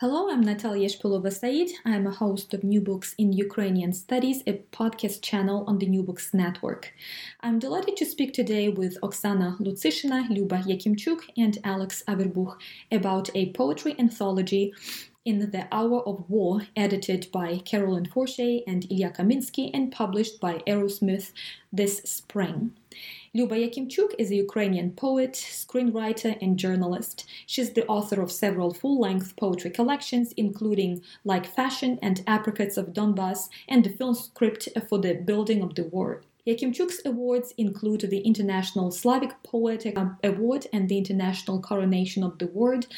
Hello, I'm Nataliya Shpylova-Saeed. I'm a host of New Books in Ukrainian Studies, a podcast channel on the New Books Network. I'm delighted to speak today with Oksana Lutsyshyna, Luba Yakimchuk, and Alex Averbuch about a poetry anthology in The Hour of War, edited by Carolyn Forché and Ilya Kaminsky and published by Arrowsmith this spring. Luba Yakimchuk is a Ukrainian poet, screenwriter, and journalist. She's the author of several full length poetry collections, including Like Fashion and Apricots of Donbass, and the film script for The Building of the War. Yakimchuk's awards include the International Slavic Poetic Award and the International Coronation of the Word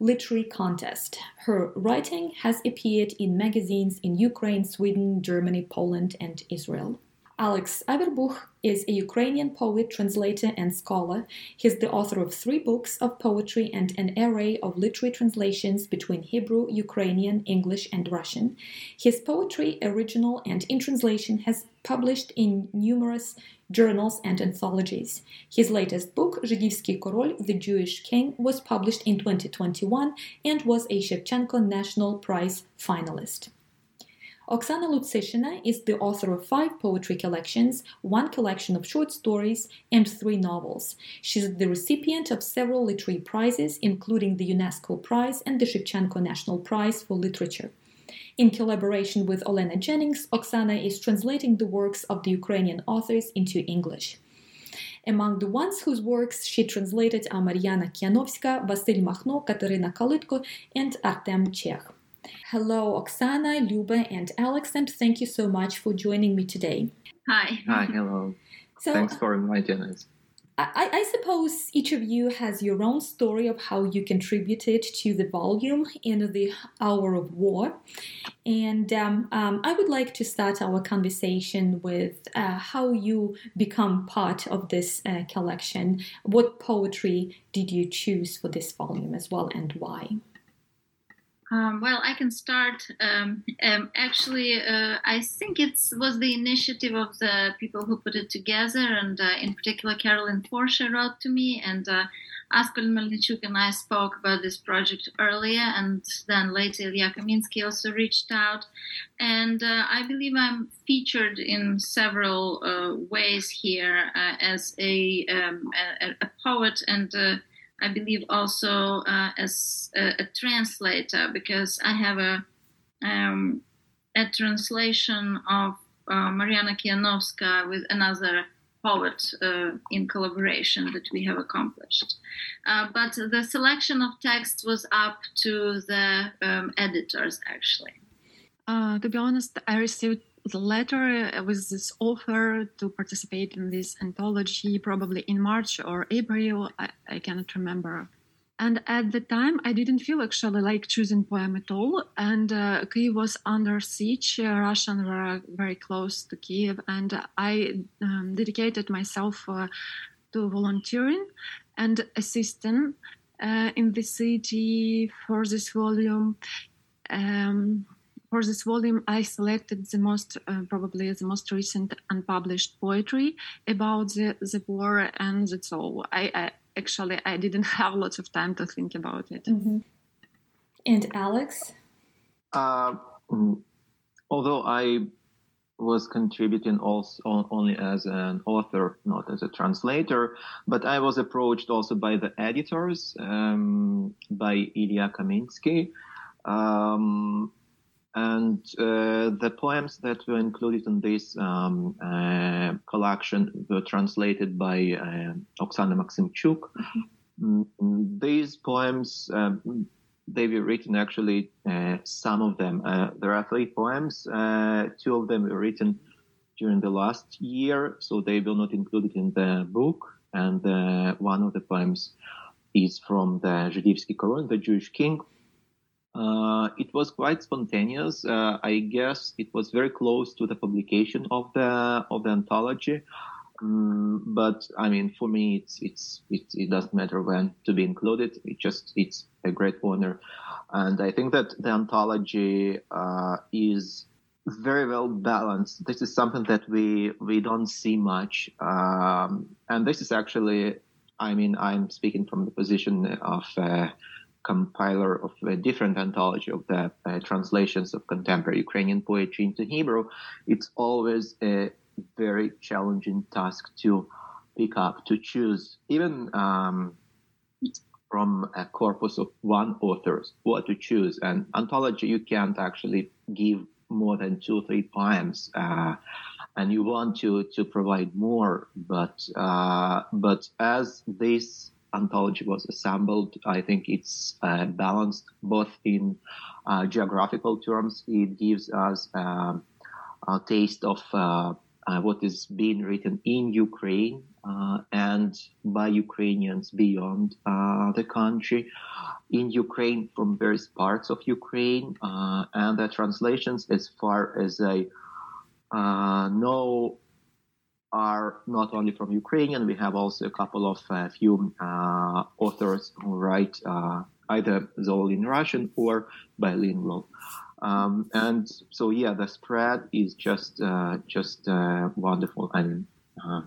Literary Contest. Her writing has appeared in magazines in Ukraine, Sweden, Germany, Poland, and Israel. Alex Averbuch is a Ukrainian poet, translator, and scholar. He's the author of three books of poetry and an array of literary translations between Hebrew, Ukrainian, English, and Russian. His poetry, original and in translation, has published in numerous journals and anthologies. His latest book, Zhidivsky Korol, The Jewish King, was published in 2021 and was a Shevchenko National Prize finalist. Oksana Lutsyshyna is the author of five poetry collections, one collection of short stories, and three novels. She's the recipient of several literary prizes, including the UNESCO Prize and the Shevchenko National Prize for Literature. In collaboration with Olena Jennings, Oksana is translating the works of the Ukrainian authors into English. Among the ones whose works she translated are Mariana Kianovska, Vasil Makhno, Kateryna Kalytko, and Artem Chekh. Hello, Oksana, Luba, and Alex, and thank you so much for joining me today. Hi. Hi, hello. So, Thanks for inviting us. I, I, suppose each of you has your own story of how you contributed to the volume in the hour of war. And um, um, I would like to start our conversation with uh, how you become part of this uh, collection. What poetry did you choose for this volume as well, and why? Um, well, I can start. Um, um, actually, uh, I think it was the initiative of the people who put it together, and uh, in particular, Carolyn Forché wrote to me, and uh, Askold Melnyczuk and I spoke about this project earlier, and then later Ilya Kaminsky also reached out. And uh, I believe I'm featured in several uh, ways here uh, as a, um, a, a, poet and I believe also uh, as a, a, translator because I have a um, a translation of uh, Mariana Kianovska with another poet uh, in collaboration that we have accomplished. Uh, but the selection of text was up to the um, editors actually. Uh, to be honest, I received the letter with this offer to participate in this anthology probably in March or April, I, I cannot remember. And at the time, I didn't feel actually like choosing poem at all. And uh, was under siege. Uh, Russians were very close to Kiev, and I um, dedicated myself uh, to volunteering and assisting uh, in the city for this volume. Um, for this volume, I selected the most, uh, probably the most recent unpublished poetry about the, the war, and that's all. I, I, actually I didn't have lots of time to think about it. Mm-hmm. And Alex, uh, although I was contributing also only as an author, not as a translator, but I was approached also by the editors, um, by Ilya Kaminsky. Um, and uh, the poems that were included in this um, uh, collection were translated by uh, Oksana Maksymchuk. Mm-hmm. Mm, these poems, um, they were written actually, uh, some of them. Uh, there are three poems. Uh, two of them were written during the last year, so they were not included in the book. And one of the poems is from the Zhidivsky Korol, the Jewish king. Uh, it was quite spontaneous. Uh, I guess it was very close to the publication of the of the anthology. Um, but I mean, for me, it's it's it, it doesn't matter when to be included. It just it's a great honor, and I think that the anthology uh, is very well balanced. This is something that we we don't see much, um, and this is actually, I mean, I'm speaking from the position of a compiler of a different anthology of the uh, translations of contemporary Ukrainian poetry into Hebrew. It's always a very challenging task to pick up, to choose, even. Um, from a corpus of one authors, what to choose. And anthology, you can't actually give more than two or three poems, uh, and you want to to provide more. But uh, but as this anthology was assembled, I think it's uh, balanced both in uh, geographical terms. It gives us um, a taste of uh, uh, what is being written in Ukraine uh, and by Ukrainians beyond the country, in Ukraine from various parts of Ukraine, and the translations, as far as I uh, know, are not only from Ukrainian. We have also a couple of uh, few authors who write either solely in Russian or bilingual. Um, and so, yeah, the spread is just uh, just uh, wonderful. And uh,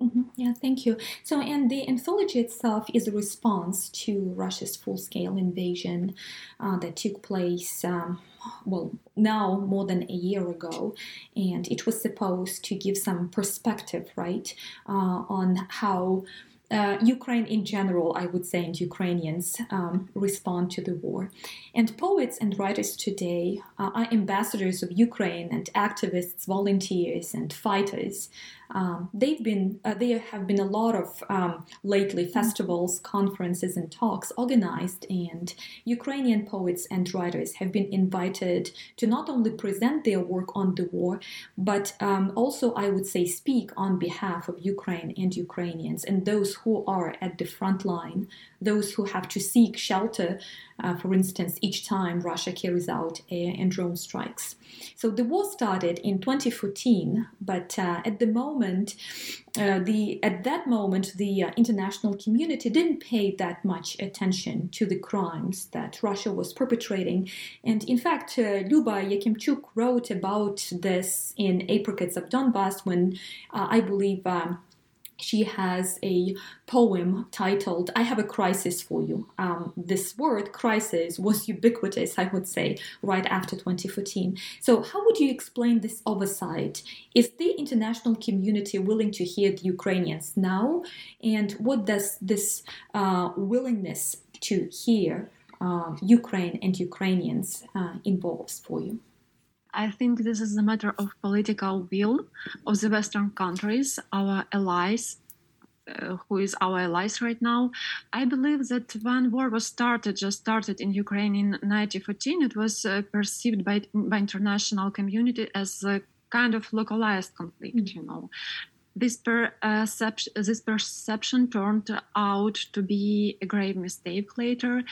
mm-hmm. yeah, thank you. So, and the anthology itself is a response to Russia's full-scale invasion uh, that took place. Um, well, now more than a year ago, and it was supposed to give some perspective, right, uh, on how uh, Ukraine in general, I would say, and Ukrainians um, respond to the war. And poets and writers today uh, are ambassadors of Ukraine and activists, volunteers, and fighters um, they've been uh, there have been a lot of um, lately festivals, conferences, and talks organized, and Ukrainian poets and writers have been invited to not only present their work on the war, but um, also, I would say, speak on behalf of Ukraine and Ukrainians and those who are at the front line, those who have to seek shelter uh, for instance, each time Russia carries out air and drone strikes. So the war started in 2014, but uh, at the moment, uh, the at that moment the uh, international community didn't pay that much attention to the crimes that Russia was perpetrating, and in fact, uh, Luba Yakimchuk wrote about this in Apricots of Donbass when uh, I believe. Um, she has a poem titled I Have a Crisis for You. Um, this word, crisis, was ubiquitous, I would say, right after 2014. So, how would you explain this oversight? Is the international community willing to hear the Ukrainians now? And what does this uh, willingness to hear uh, Ukraine and Ukrainians uh, involves for you? I think this is a matter of political will of the Western countries, our allies, uh, who is our allies right now. I believe that when war was started, just started in Ukraine in 1914, it was uh, perceived by by international community as a kind of localized conflict. Mm-hmm. You know, this perception this perception turned out to be a grave mistake later,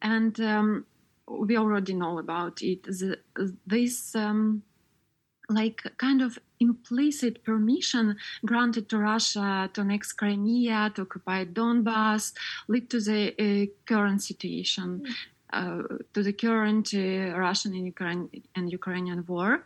and um, we already know about it. The, this um, like kind of implicit permission granted to Russia to annex Crimea, to occupy Donbass, lead to the uh, current situation. Mm uh, to the current uh, Russian and, Ukraine, and Ukrainian war.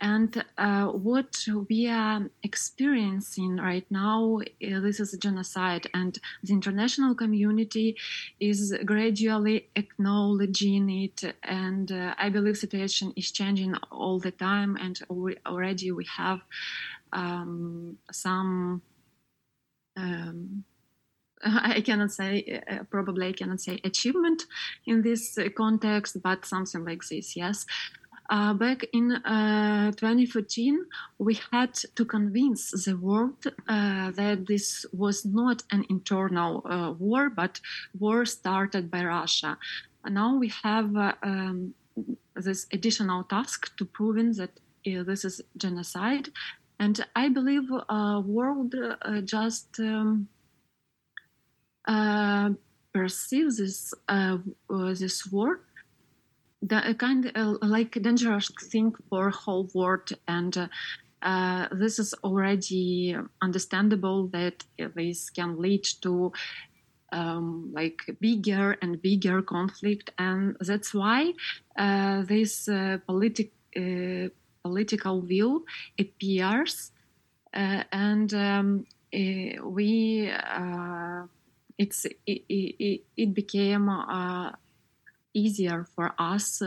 And uh, what we are experiencing right now, uh, this is a genocide, and the international community is gradually acknowledging it. And uh, I believe situation is changing all the time, and already we have um, some. Um, I cannot say, uh, probably I cannot say achievement in this uh, context, but something like this, yes. Uh, back in uh, 2014, we had to convince the world uh, that this was not an internal uh, war, but war started by Russia. And now we have um, this additional task to proving that this is genocide, and I believe world just um, uh, perceive this uh, uh, this war the kind of like dangerous thing for whole world. And uh, this is already understandable that this can lead to um, like bigger and bigger conflict, and that's why uh, this uh, politi- uh, political view appears, uh, and um, uh, we it's it, it, it became easier for us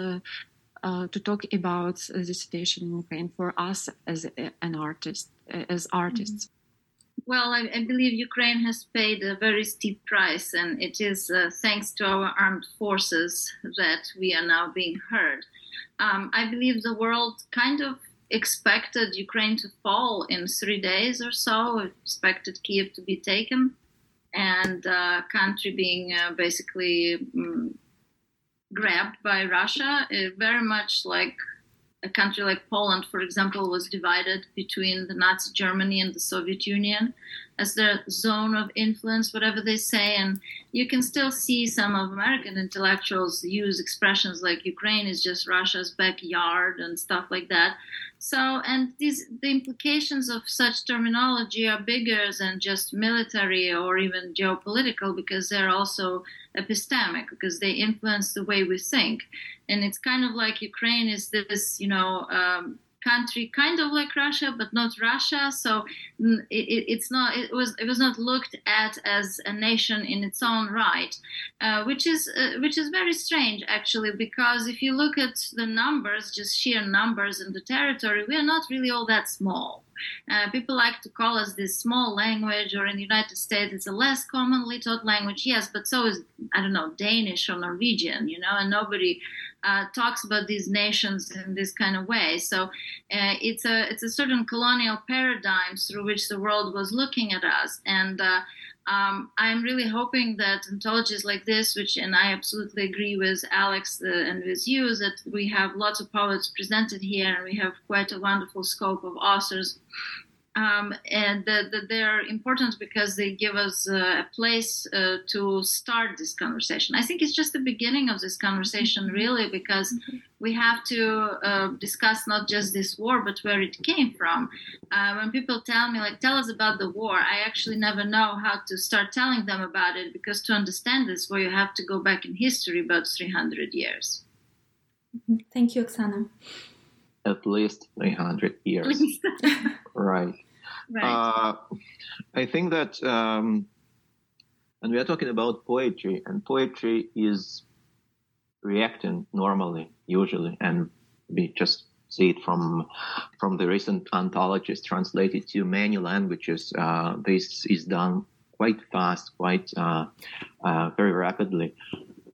uh, to talk about the situation in Ukraine for us as an artist, as artists? Well, I, I, believe Ukraine has paid a very steep price, and it is uh, thanks to our armed forces that we are now being heard. Um, I believe the world kind of expected Ukraine to fall in three days or so, expected Kiev to be taken, and uh, country being uh, basically um, grabbed by Russia, uh, very much like a country like Poland, for example, was divided between the Nazi Germany and the Soviet Union as their zone of influence, whatever they say. And you can still see some of American intellectuals use expressions like Ukraine is just Russia's backyard and stuff like that. So, and these the implications of such terminology are bigger than just military or even geopolitical because they're also epistemic because they influence the way we think. And it's kind of like Ukraine is this, you know, um, country kind of like Russia, but not Russia. So mm, it, it's not. It was. It was not looked at as a nation in its own right, uh, which is uh, which is very strange actually. Because if you look at the numbers, just sheer numbers in the territory, we are not really all that small. Uh, people like to call us this small language, or in the United States, it's a less commonly taught language. Yes, but so is I don't know Danish or Norwegian, you know, and nobody uh, talks about these nations in this kind of way. So uh, it's a it's a certain colonial paradigm through which the world was looking at us, and uh, um, I'm really hoping that anthologies like this, which and I absolutely agree with Alex uh, and with you, that we have lots of poets presented here, and we have quite a wonderful scope of authors um, and that the, they're important because they give us uh, a place uh, to start this conversation. I think it's just the beginning of this conversation, mm-hmm. really, because mm-hmm. we have to uh, discuss not just this war, but where it came from. Uh, when people tell me, like, tell us about the war, I actually never know how to start telling them about it because to understand this war, you have to go back in history about 300 years. Mm-hmm. Thank you, Oksana at least 300 years. right. Right. Uh, I think that, um, and we are talking about poetry, and poetry is reacting normally, usually, and we just see it from from the recent anthologies translated to many languages. Uh, this is done quite fast, quite uh, uh very rapidly,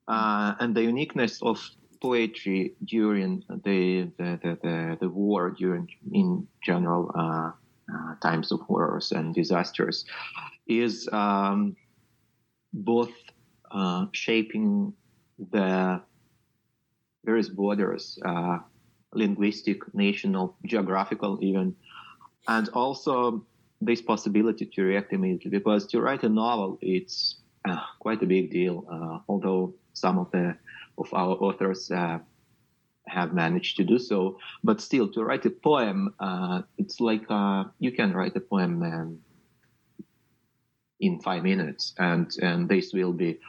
uh, and the uniqueness of poetry during the the, the, the, the war during in general uh, uh, times of horrors and disasters is um, both uh, shaping the various borders uh, linguistic national geographical even and also this possibility to react immediately. Because to write a novel it's uh, quite a big deal uh, although some of the of our authors uh, have managed to do so. But still, to write a poem, uh, it's like uh, you can write a poem um, in five minutes, and and this will be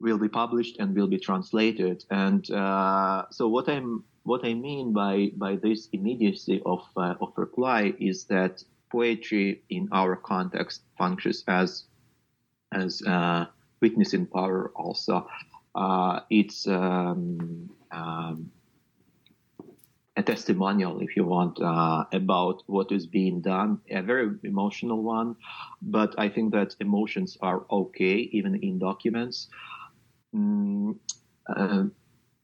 will be published and will be translated. And uh, so, what I'm what I mean by by this immediacy of uh, of reply is that poetry in our context functions as as uh, witnessing power also uh, it's um, um, a testimonial, if you want, uh, about what is being done, a very emotional one. But I think that emotions are okay, even in documents. Mm, uh,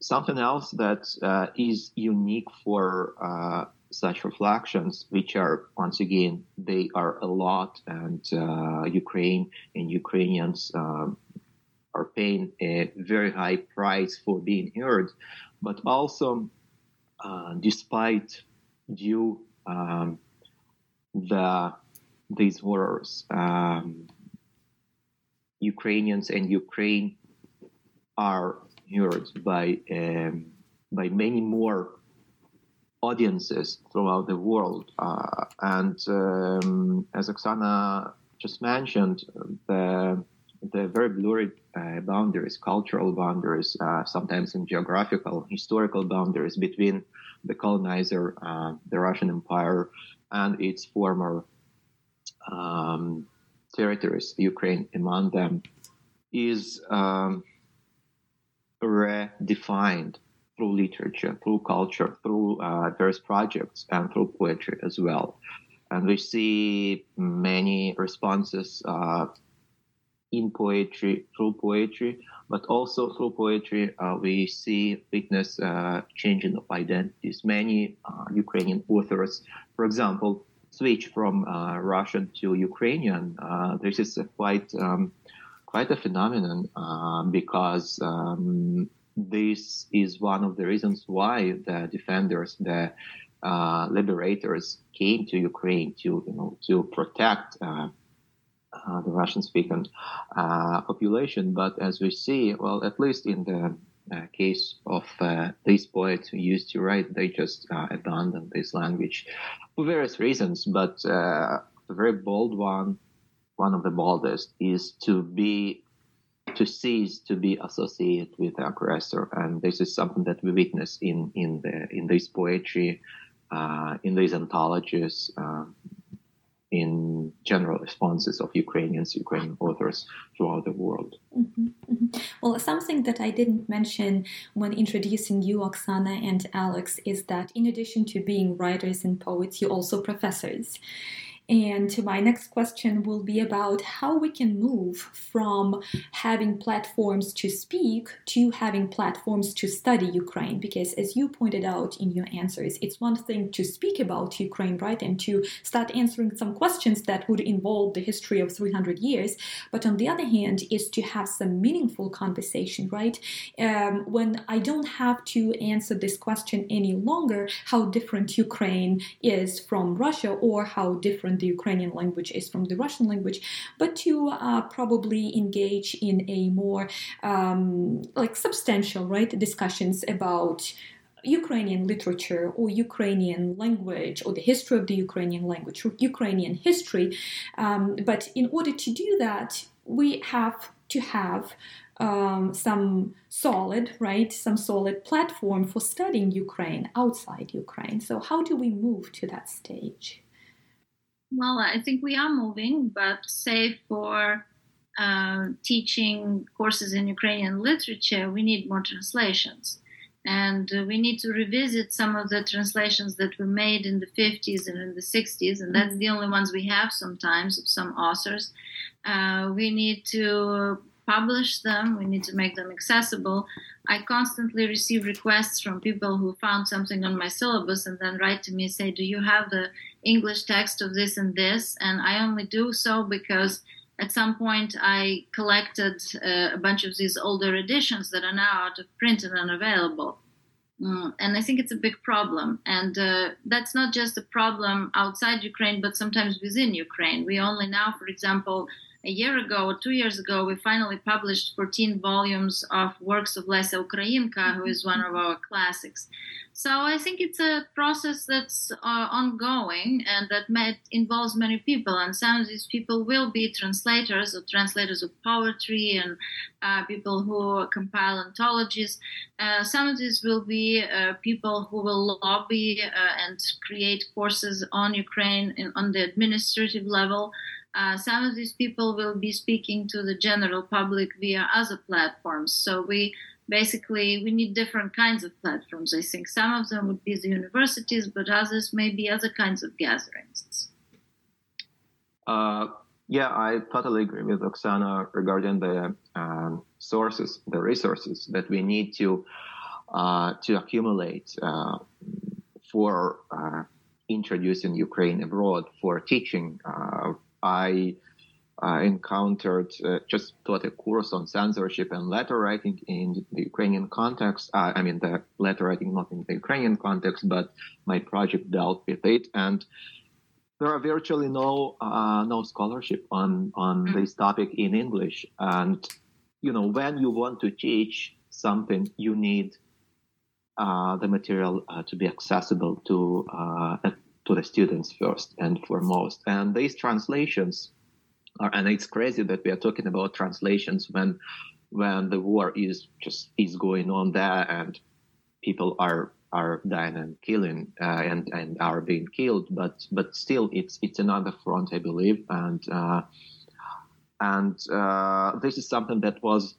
something else that uh, is unique for uh, such reflections, which are once again they are a lot, and uh, Ukraine and Ukrainians um, are paying a very high price for being heard, but also, uh, despite due um, the these horrors, um, Ukrainians and Ukraine are heard by um, by many more audiences throughout the world. Uh, and um, as Oksana just mentioned, the the very blurred uh, boundaries, cultural boundaries, uh, sometimes in geographical, historical boundaries between the colonizer, uh, the Russian Empire, and its former um, territories, Ukraine among them, is um, redefined through literature, through culture, through uh, various projects, and through poetry as well. And we see many responses uh, in poetry, through poetry, but also through poetry, uh, we see witness uh, changing of identities. Many uh, Ukrainian authors, for example, switch from uh, Russian to Ukrainian. Uh, this is quite um, quite a phenomenon uh, because um, this is one of the reasons why the defenders, the liberators, came to Ukraine to you know to protect uh, the Russian speaking uh, population. But as we see, well, at least in the uh, case of uh, these poets who used to write, they just uh, abandoned this language for various reasons. But the very bold one, one of the boldest, is to be to cease to be associated with the aggressor, and this is something that we witness in in the in this poetry, in these anthologies in general responses of Ukrainians, Ukrainian authors throughout the world. Mm-hmm, mm-hmm. Well, something that I didn't mention when introducing you, Oksana and Alex, is that in addition to being writers and poets, you're also professors. And my next question will be about how we can move from having platforms to speak to having platforms to study Ukraine. Because as you pointed out in your answers, it's one thing to speak about Ukraine, right? And to start answering some questions that would involve the history of 300 years. But on the other hand, is to have some meaningful conversation, right? Um, when I don't have to answer this question any longer, how different Ukraine is from Russia or how different the Ukrainian language is from the Russian language, but to uh, probably engage in a more um, like substantial, right, discussions about Ukrainian literature or Ukrainian language or the history of the Ukrainian language or Ukrainian history. Um, but in order to do that, we have to have um, some solid, right, some solid platform for studying Ukraine outside Ukraine. So, how do we move to that stage? Well, I think we are moving, but say for uh, teaching courses in Ukrainian literature, we need more translations. And uh, we need to revisit some of the translations that were made in the 50s and in the 60s, and that's the only ones we have sometimes of some authors. Uh, we need to publish them, we need to make them accessible. I constantly receive requests from people who found something on my syllabus and then write to me say, Do you have the English text of this and this? And I only do so because at some point I collected uh, a bunch of these older editions that are now out of print and unavailable. Mm, and I think it's a big problem. And uh, that's not just a problem outside Ukraine, but sometimes within Ukraine. We only now, for example, a year ago two years ago, we finally published 14 volumes of works of Lesya Ukrainka, who is one of our classics. So I think it's a process that's uh, ongoing and that involves many people. And some of these people will be translators or translators of poetry and uh, people who compile anthologies. Uh, some of these will be uh, people who will lobby uh, and create courses on Ukraine in, on the administrative level. Uh, some of these people will be speaking to the general public via other platforms. So we basically we need different kinds of platforms. I think some of them would be the universities, but others may be other kinds of gatherings. Uh, yeah, I totally agree with Oksana regarding the um, sources, the resources that we need to uh, to accumulate uh, for uh, introducing Ukraine abroad, for teaching I uh, encountered uh, just taught a course on censorship and letter writing in the Ukrainian context. Uh, I mean, the letter writing not in the Ukrainian context, but my project dealt with it. And there are virtually no uh, no scholarship on on mm-hmm. this topic in English, and you know when you want to teach something, you need uh, the material uh, to be accessible to uh, to the students first and foremost. And these translations are, and it's crazy that we are talking about translations when when the war is just is going on there and people are are dying and killing uh, and and are being killed. But but still it's it's another front i believe. And uh, and uh, this is something that was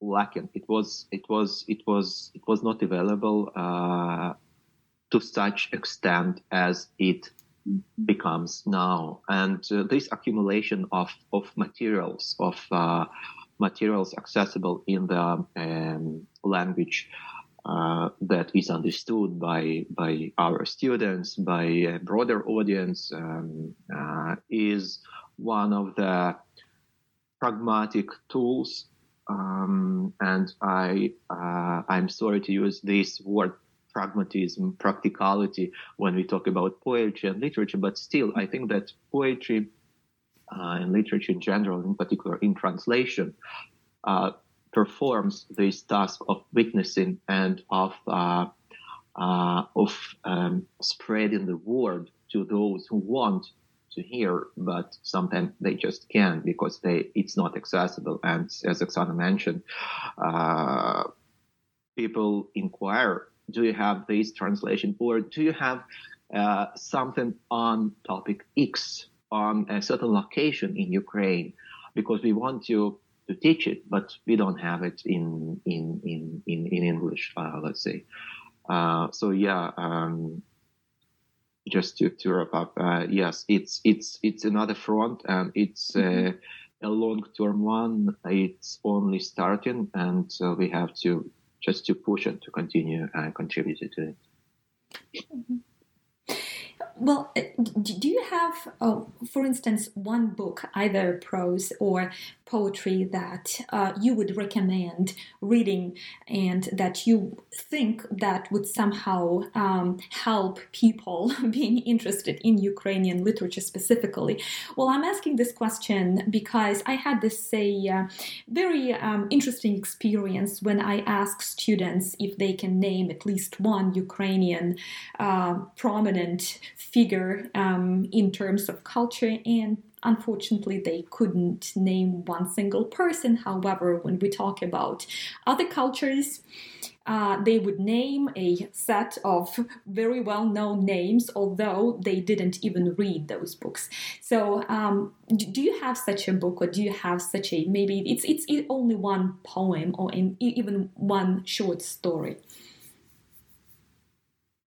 lacking. It was it was it was it was not available uh, to such extent as it becomes now and uh, this accumulation of of materials of uh, materials accessible in the um, language uh, that is understood by by our students, by a broader audience, um, uh, is one of the pragmatic tools. Um, and I uh, I'm sorry to use this word pragmatism, practicality when we talk about poetry and literature, but still I think that poetry uh, and literature in general, in particular in translation, uh, performs this task of witnessing and of uh, uh, of um, spreading the word to those who want to hear, but sometimes they just can't because they it's not accessible. And as Oksana mentioned, uh, people inquire, "Do you have this translation, or do you have uh, something on topic X on a certain location in Ukraine?" Because we want to to teach it, but we don't have it in in in in, in English, uh, let's say. Uh, so yeah, um, just to, to wrap up, uh, yes, it's it's it's another front, and it's mm-hmm. a long-term one. It's only starting, and we have to just to push it to continue uh, contributing to it. Mm-hmm. Well, uh, do you have, oh, for instance, one book, either prose or poetry, that uh, you would recommend reading and that you think that would somehow um, help people being interested in Ukrainian literature specifically? Well, I'm asking this question because I had this say uh, very um, interesting experience when I asked students if they can name at least one Ukrainian uh, prominent figure um, in terms of culture and unfortunately they couldn't name one single person however when we talk about other cultures uh, they would name a set of very well known names, although they didn't even read those books. So, um, do you have such a book, or do you have such a maybe it's it's only one poem or even one short story?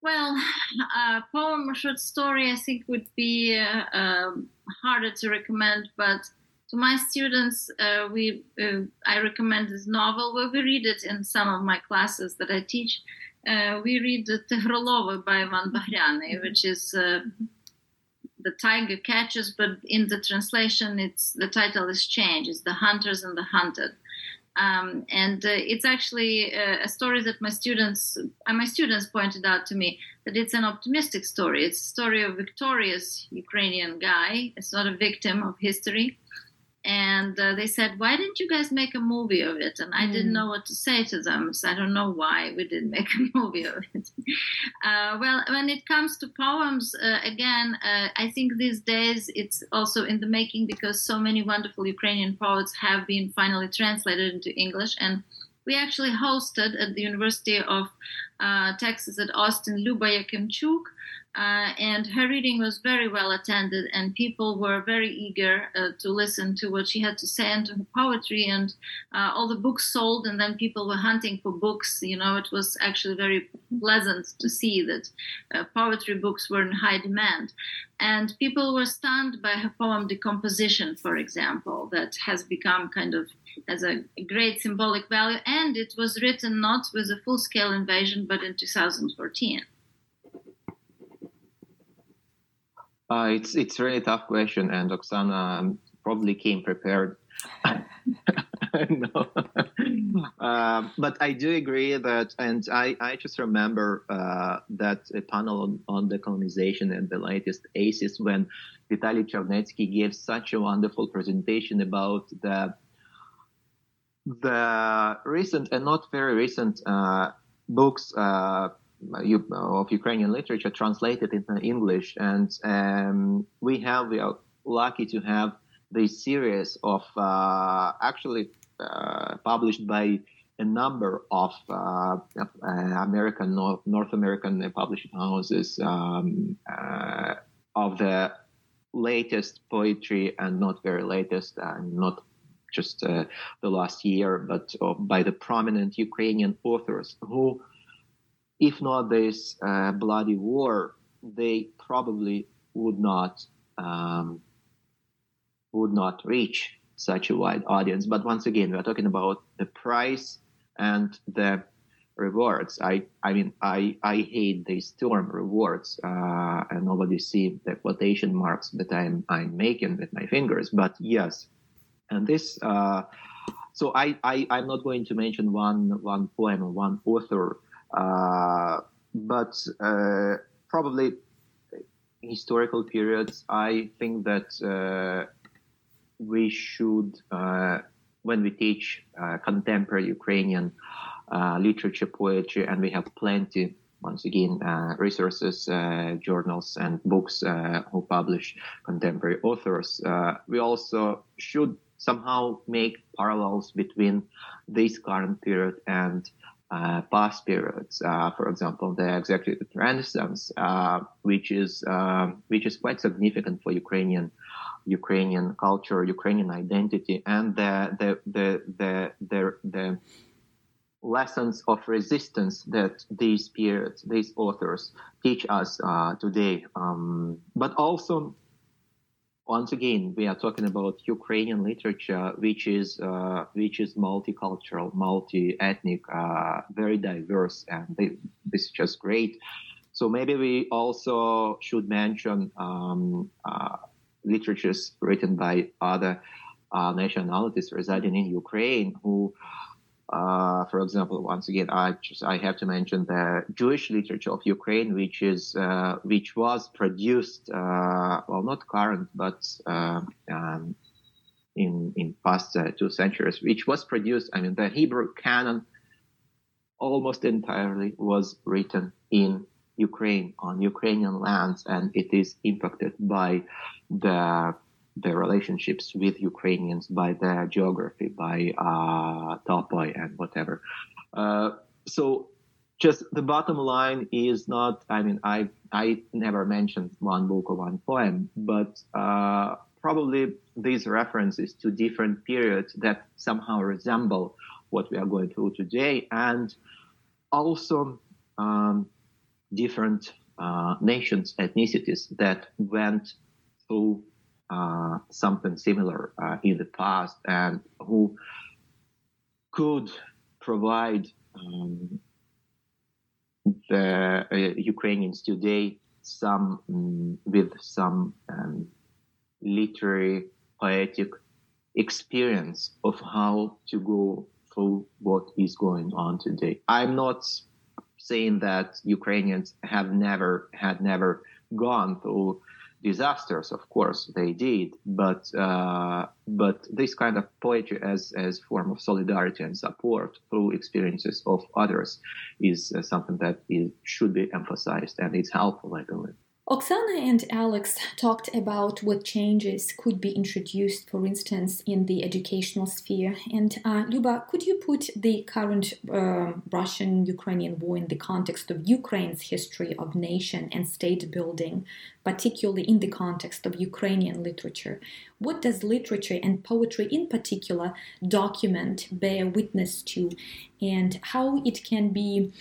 Well, a poem or short story, I think, would be uh, um, harder to recommend. But to my students, uh, we uh, I recommend this novel. Well, we read it in some of my classes that I teach. Uh, we read Tigrolova by Ivan Bahrianyi, which is uh, the tiger catches, but in the translation, it's the title is changed. It's the hunters and the hunted. Um, and uh, it's actually uh, a story that my students uh, my students pointed out to me that it's an optimistic story. It's a story of victorious Ukrainian guy. It's not a victim of history and uh, they said why didn't you guys make a movie of it? And i mm. didn't know what to say to them so i don't know why we didn't make a movie of it. Uh, well when it comes to poems uh, again uh, i think these days it's also in the making because so many wonderful ukrainian poets have been finally translated into english. And we actually hosted at the university of uh, texas at austin luba yakimchuk uh, and her reading was very well attended, and people were very eager uh, to listen to what she had to say and to her poetry. And uh, all the books sold, and then people were hunting for books. You know, it was actually very pleasant to see that uh, poetry books were in high demand. And people were stunned by her poem Decomposition, for example, that has become kind of has a great symbolic value. And it was written not with a full scale invasion, but in 2014. Uh, it's it's really tough question, and Oksana um, probably came prepared. no. um, but I do agree that, and I, I just remember uh, that a panel on, on decolonization and the latest ACES when Vitaly Chernetsky gave such a wonderful presentation about the the recent and not very recent uh, books uh, of Ukrainian literature translated into English, and um, we have we are lucky to have this series of uh, actually uh, published by a number of uh, American North, North American publishing houses um, uh, of the latest poetry and not very latest and not just uh, the last year, but uh, by the prominent Ukrainian authors who, if not this uh, bloody war, they probably would not um, would not reach such a wide audience. But once again, we're talking about the price and the rewards. I, I mean, I, I hate these term rewards, uh, and nobody see the quotation marks that I'm, I'm making with my fingers. But yes, and this, uh, so I, I, I'm not going to mention one, one poem or one author, but uh, probably historical periods. I think that uh, we should, uh, when we teach uh, contemporary Ukrainian uh, literature, poetry, and we have plenty, once again, uh, resources, uh, journals, and books uh, who publish contemporary authors, we also should somehow make parallels between this current period and uh, past periods. Uh, for example, the Executed Renaissance, uh, which is which is quite significant for Ukrainian Ukrainian culture, Ukrainian identity, and the the the the the, the lessons of resistance that these periods, these authors teach us uh, today. Um, but also, once again, we are talking about Ukrainian literature, which is uh, which is multicultural, multi-ethnic, uh, very diverse, and they, this is just great. So maybe we also should mention um, uh, literatures written by other uh, nationalities residing in Ukraine who, uh, for example, once again, I just I have to mention the Jewish literature of Ukraine, which is uh, which was produced uh, well, not current, but uh, um, in in past uh, two centuries, which was produced. I mean, the Hebrew canon almost entirely was written in Ukraine on Ukrainian lands, and it is impacted by the the relationships with Ukrainians by their geography, by uh, topoi and whatever. Uh, so, just the bottom line is not. I mean, I I never mentioned one book or one poem, but uh, probably these references to different periods that somehow resemble what we are going through today, and also um, different uh, nations, ethnicities that went through uh, something similar uh, in the past and who could provide um, the uh, Ukrainians today some um, with some um, literary poetic experience of how to go through what is going on today. I'm not saying that Ukrainians have never had never gone through disasters. Of course, they did, but uh, but this kind of poetry as as form of solidarity and support through experiences of others is uh, something that is, should be emphasized, and it's helpful, I believe. Oksana and Alex talked about what changes could be introduced, for instance, in the educational sphere. And uh, Luba, could you put the current uh, Russian Ukrainian war in the context of Ukraine's history of nation and state building, particularly in the context of Ukrainian literature? What does literature and poetry in particular document, bear witness to, and how it can be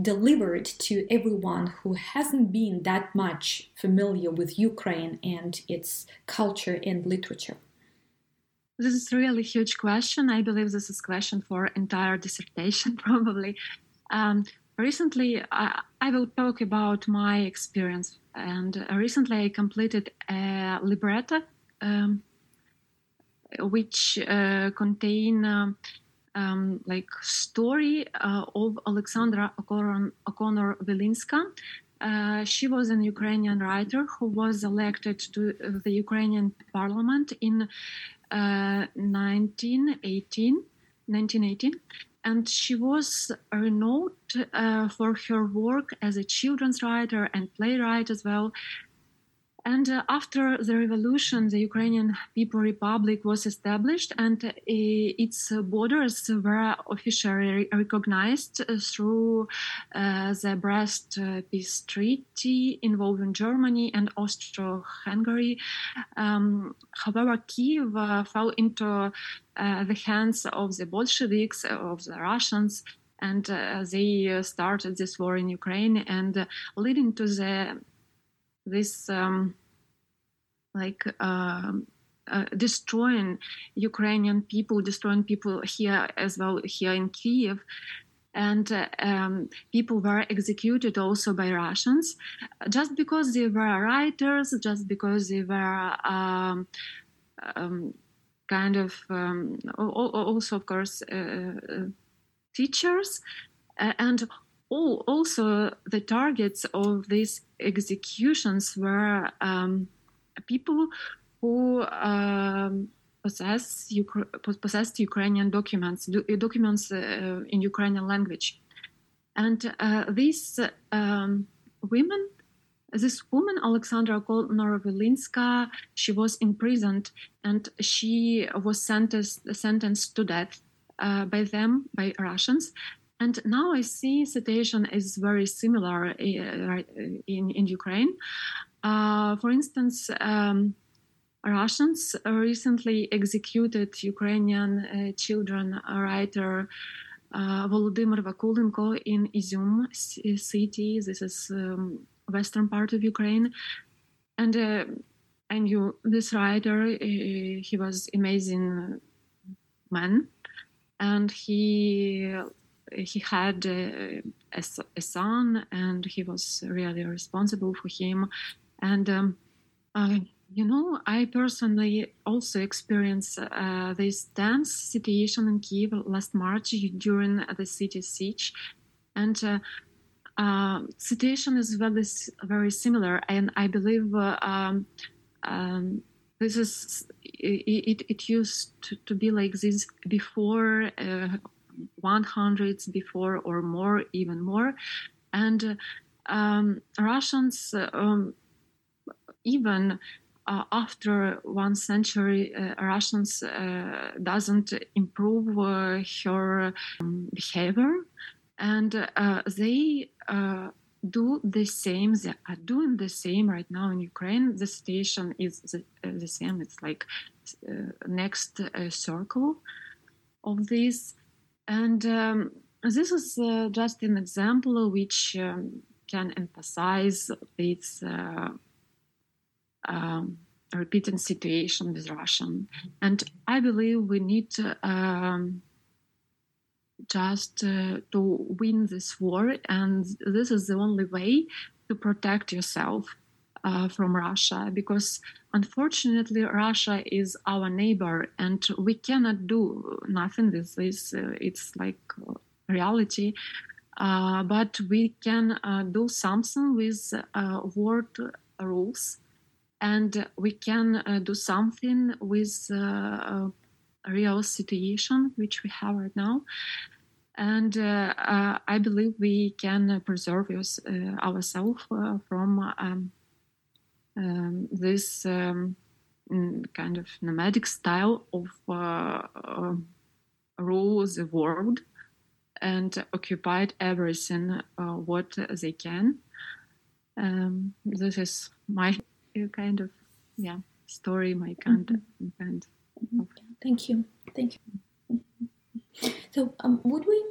delivered to everyone who hasn't been that much familiar with Ukraine and its culture and literature? This is really huge question. I believe this is a question for entire dissertation, probably. Um, recently, I, I, will talk about my experience. And recently, I completed a libretto um, which uh, contain um, um, like story uh, of Alexandra O'Connor Wilinska. Uh, she was an Ukrainian writer who was elected to the Ukrainian parliament in 1918. 1918 and she was renowned uh, for her work as a children's writer and playwright as well. And uh, after the revolution, the Ukrainian People Republic was established, and uh, its borders were officially recognized through uh, the Brest uh, Peace Treaty involving Germany and Austro-Hungary. Um, however, Kiev uh, fell into uh, the hands of the Bolsheviks, of the Russians, and they started this war in Ukraine, and leading to the this um, like um, uh, destroying Ukrainian people, destroying people here as well here in Kiev. And uh, um, people were executed also by Russians just because they were writers, just because they were um, um kind of um, also, of course, uh, uh teachers. and all, also the targets of these executions were um, people who um, possess possessed Ukrainian documents, documents uh, in Ukrainian language, and uh, these um, women. This woman, Alexandra Norovilinska, she was imprisoned and she was sentenced, sentenced to death uh, by them, by Russians. And now I see situation is very similar uh, in, in Ukraine. Uh, for instance, um, Russians recently executed Ukrainian uh, children writer uh, Volodymyr Vakulenko in Izium city. This is um, western part of Ukraine, and uh, I knew this writer. Uh, he was amazing man, and he he had uh, a, a, son, and he was really responsible for him. And um, uh, you know, I personally also experienced uh, this tense situation in Kiev last March during the city siege, and uh, uh, situation is very very similar. And I believe uh, um, um, this is it, it used to, to, be like this before. 100s uh, before or more, even more, and um, Russians um, even uh, after one century, uh, Russians uh, doesn't improve uh, her um, behavior, and uh, they uh, do the same. They are doing the same right now in Ukraine. The situation is the, the same. It's like next circle of this, and um, this is just an example which um, can emphasize this um, repeating situation with Russian. And I believe we need um, just uh, to win this war, and this is the only way to protect yourself uh, from Russia because unfortunately Russia is our neighbor and we cannot do nothing with this. Uh, it's like reality. Uh, but we can uh, do something with uh, word rules and we can uh, do something with uh, real situation which we have right now and uh, uh I believe we can preserve us, uh, ourselves uh, from um, um, this um, kind of nomadic style of rule the world and occupied everything what they can. Um, this is my kind of yeah story, my kind mm-hmm. kind. Of. Thank you, thank you. So, um, would we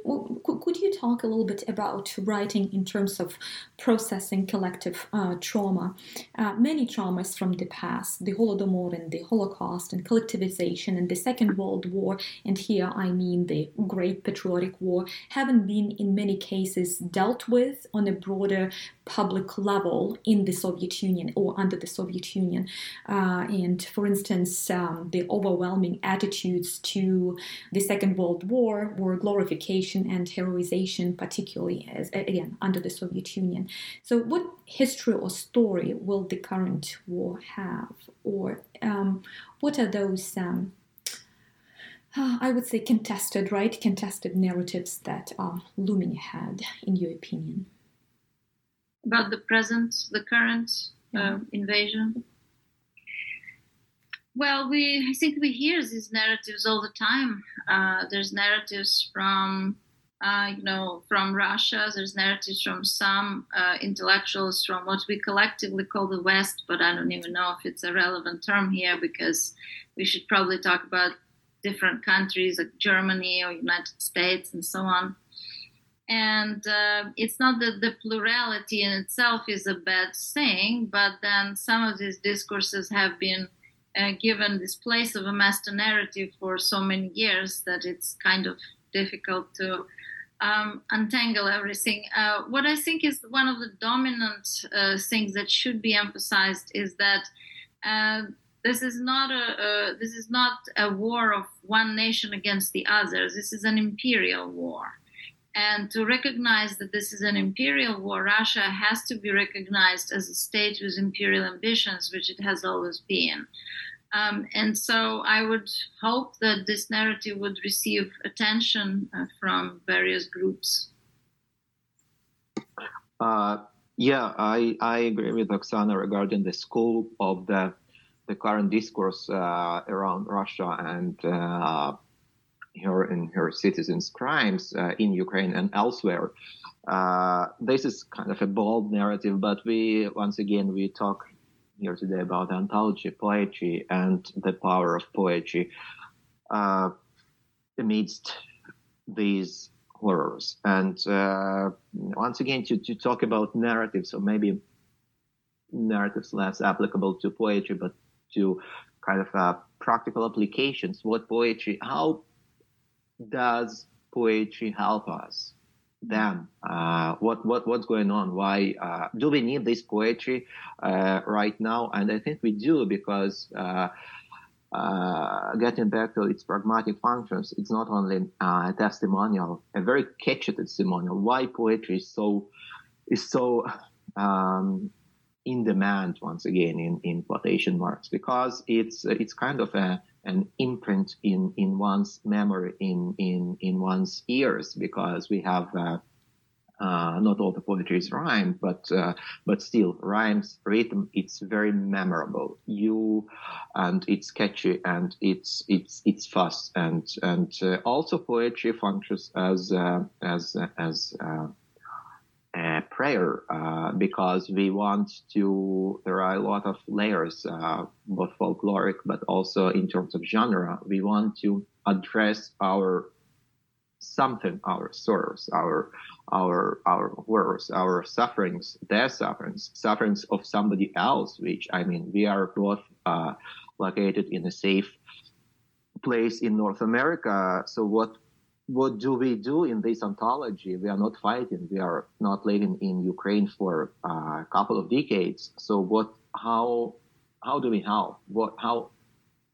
could you talk a little bit about writing in terms of processing collective uh, trauma? Uh, many traumas from the past, the Holodomor and the Holocaust and collectivization and the Second World War, and here I mean the Great Patriotic War, haven't been in many cases dealt with on a broader public level in the Soviet Union or under the Soviet Union. Uh, and for instance, um, the overwhelming attitudes to the Second World War were glorification and heroization, particularly as again under the Soviet Union. So, what history or story will the current war have, or um, what are those? Um, I would say contested, right? Contested narratives that are looming ahead, in your opinion about the present, the current uh, invasion? Well, we I think we hear these narratives all the time. Uh, there's narratives from uh, you know from Russia. There's narratives from some uh, intellectuals from what we collectively call the West, but I don't even know if it's a relevant term here because we should probably talk about different countries like Germany or United States and so on and uh, it's not that the plurality in itself is a bad thing but then some of these discourses have been uh, given this place of a master narrative for so many years that it's kind of difficult to um, untangle everything. Uh, what I think is one of the dominant uh, things that should be emphasized is that uh, this is not a, this is not a war of one nation against the other. This is an imperial war and to recognize that this is an imperial war, Russia has to be recognized as a state with imperial ambitions, which it has always been. Um, and so I would hope that this narrative would receive attention uh, from various groups. Uh, yeah, I, I agree with Oksana regarding the scope of the the current discourse uh, around Russia and uh, her and her citizens' crimes uh, in Ukraine and elsewhere. Uh, this is kind of a bold narrative, but we once again we talk here today about anthology poetry and the power of poetry uh, amidst these horrors. And uh, once again, to, to talk about narratives, or maybe narratives less applicable to poetry, but to kind of uh, practical applications. What poetry, how does poetry help us? Them, uh, what what what's going on? Why uh, do we need this poetry uh, right now? And I think we do because uh, uh, getting back to its pragmatic functions, it's not only a testimonial, a very catchy testimonial. Why poetry is so is so um, in demand once again in, in quotation marks because it's it's kind of a an imprint in, in one's memory, in, in, in one's ears, because we have uh, uh, not all the poetry is rhyme, but uh, but still rhymes, rhythm. It's very memorable. You and it's catchy and it's it's it's fast and and uh, also poetry functions as uh, as as uh, prayer uh, because we want to there are a lot of layers uh, both folkloric but also in terms of genre. We want to address our something our sorrows our our our horrors our sufferings their sufferings sufferings of somebody else which i mean we are both uh, located in a safe place in north america. So what what do we do in this anthology? We are not fighting. We are not living in Ukraine for uh, a couple of decades. So what? How? How do we help? What? How?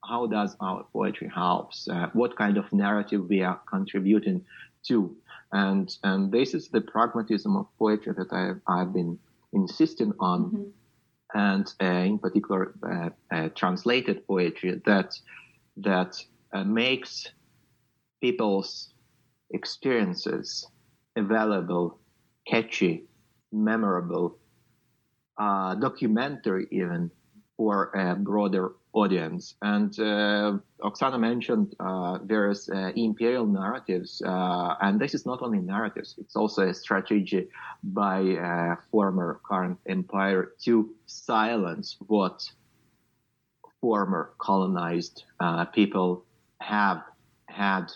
How does our poetry helps? Uh, what kind of narrative we are contributing to? And and this is the pragmatism of poetry that I I've been insisting on, mm-hmm. and uh, in particular uh, uh, translated poetry that that uh, makes people's experiences available, catchy, memorable, uh, documentary even for a broader audience. And uh, Oksana mentioned uh, various uh, imperial narratives, uh, and this is not only narratives; it's also a strategy by uh, former current empire to silence what former colonized people have had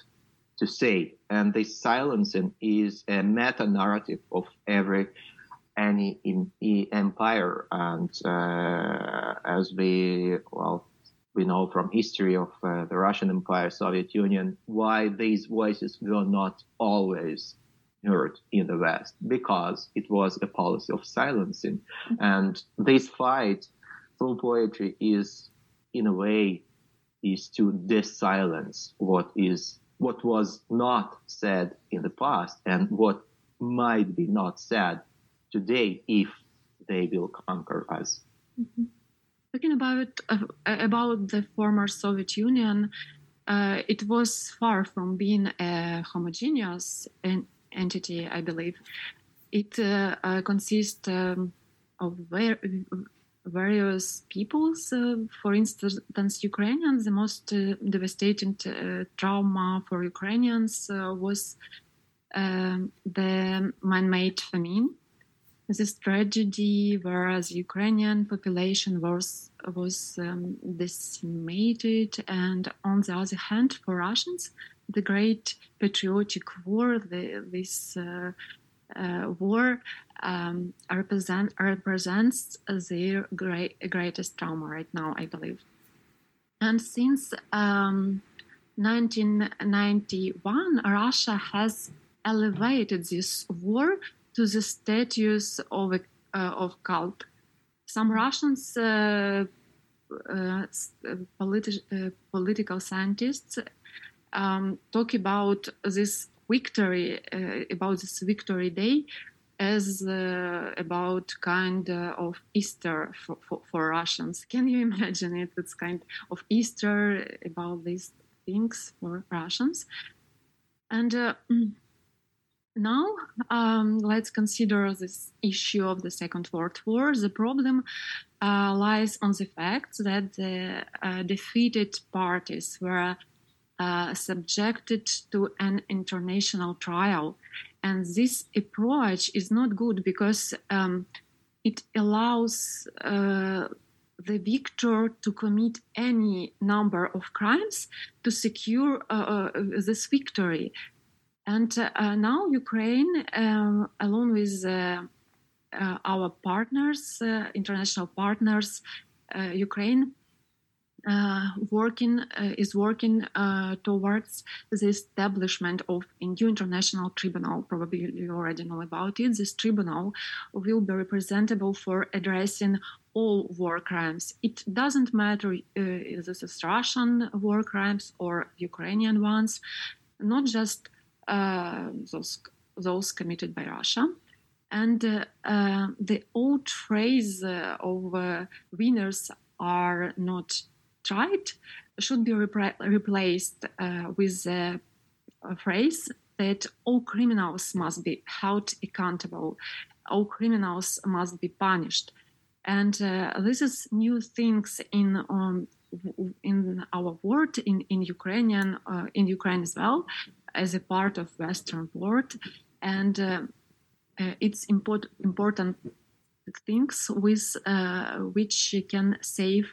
to say. And this silencing is a meta narrative of every any in, in empire. And uh, as we well we know from history of uh, the Russian Empire, Soviet Union, why these voices were not always heard in the West because it was a policy of silencing. And this fight through poetry is, in a way, is to desilence what is what was not said in the past and what might be not said today if they will conquer us. Mm-hmm. Talking about uh, about the former Soviet Union, uh, it was far from being a homogeneous en- entity. I believe it uh, uh consists um, of ver- various peoples. Uh, for instance, Ukrainians. The most uh, devastating trauma for Ukrainians was um, the man-made famine this tragedy, whereas the Ukrainian population was was um, decimated, and on the other hand, for Russians, the Great Patriotic War, the, this uh, uh, war um, represent, represents their great, greatest trauma right now, I believe. And since um, 1991, Russia has elevated this war to the status of a, uh, of cult. Some Russians, uh, uh, politi- political scientists, um, talk about this victory, about this victory day, as uh, about kind uh, of Easter for, for, for, Russians. Can you imagine it? It's kind of Easter about these things for Russians. And uh, now, um, let's consider this issue of the Second World War. The problem uh, lies on the fact that the uh, defeated parties were uh, subjected to an international trial. And this approach is not good because um, it allows uh, the victor to commit any number of crimes to secure uh, uh, this victory. And uh, now Ukraine, along with our partners, international partners, Ukraine uh, working uh, is working uh, towards the establishment of a new international tribunal. Probably you already know about it. This tribunal will be representable for addressing all war crimes. It doesn't matter if this is Russian war crimes or Ukrainian ones, not just uh, those those committed by Russia. And uh, uh, the old phrase of winners are not tried should be replaced with a phrase that all criminals must be held accountable, all criminals must be punished. And uh, this is new things in um, in our world, in in Ukrainian, uh, in Ukraine as well as a part of Western world, and uh, uh, it's important important things with uh, which can save,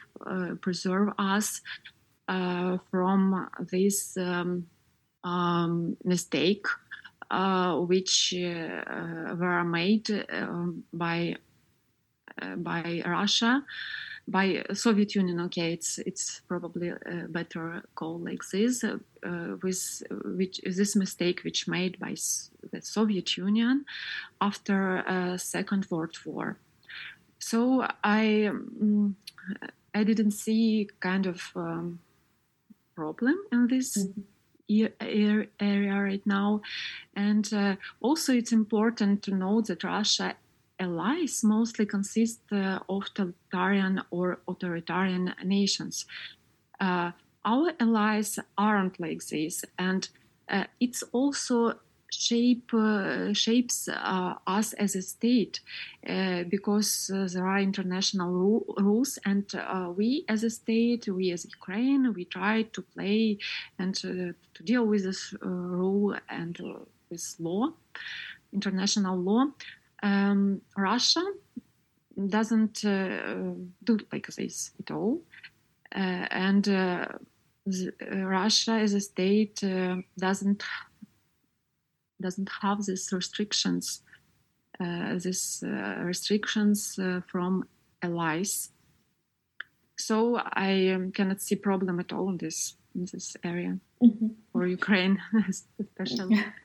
preserve us from this um, um, mistake, which were made um, by by Russia by Soviet Union, okay, it's it's probably a better call like this, uh, with which this mistake which made by the Soviet Union after uh, Second World War. So I um, I didn't see kind of um, problem in this. Mm-hmm area right now. And uh, also, it's important to note that Russia allies mostly consist uh, of totalitarian or authoritarian nations. Uh, our allies aren't like this, and uh, it's also shape uh, shapes uh, us as a state uh, because there are international ru- rules, and we as a state, we as Ukraine, we try to play and to deal with this rule and with law, international law. Um, Russia doesn't uh, do like this at all, uh, and uh, the, Russia as a state doesn't doesn't have these restrictions, these restrictions from allies. So I um, cannot see problem at all in this in this area mm-hmm. for Ukraine especially.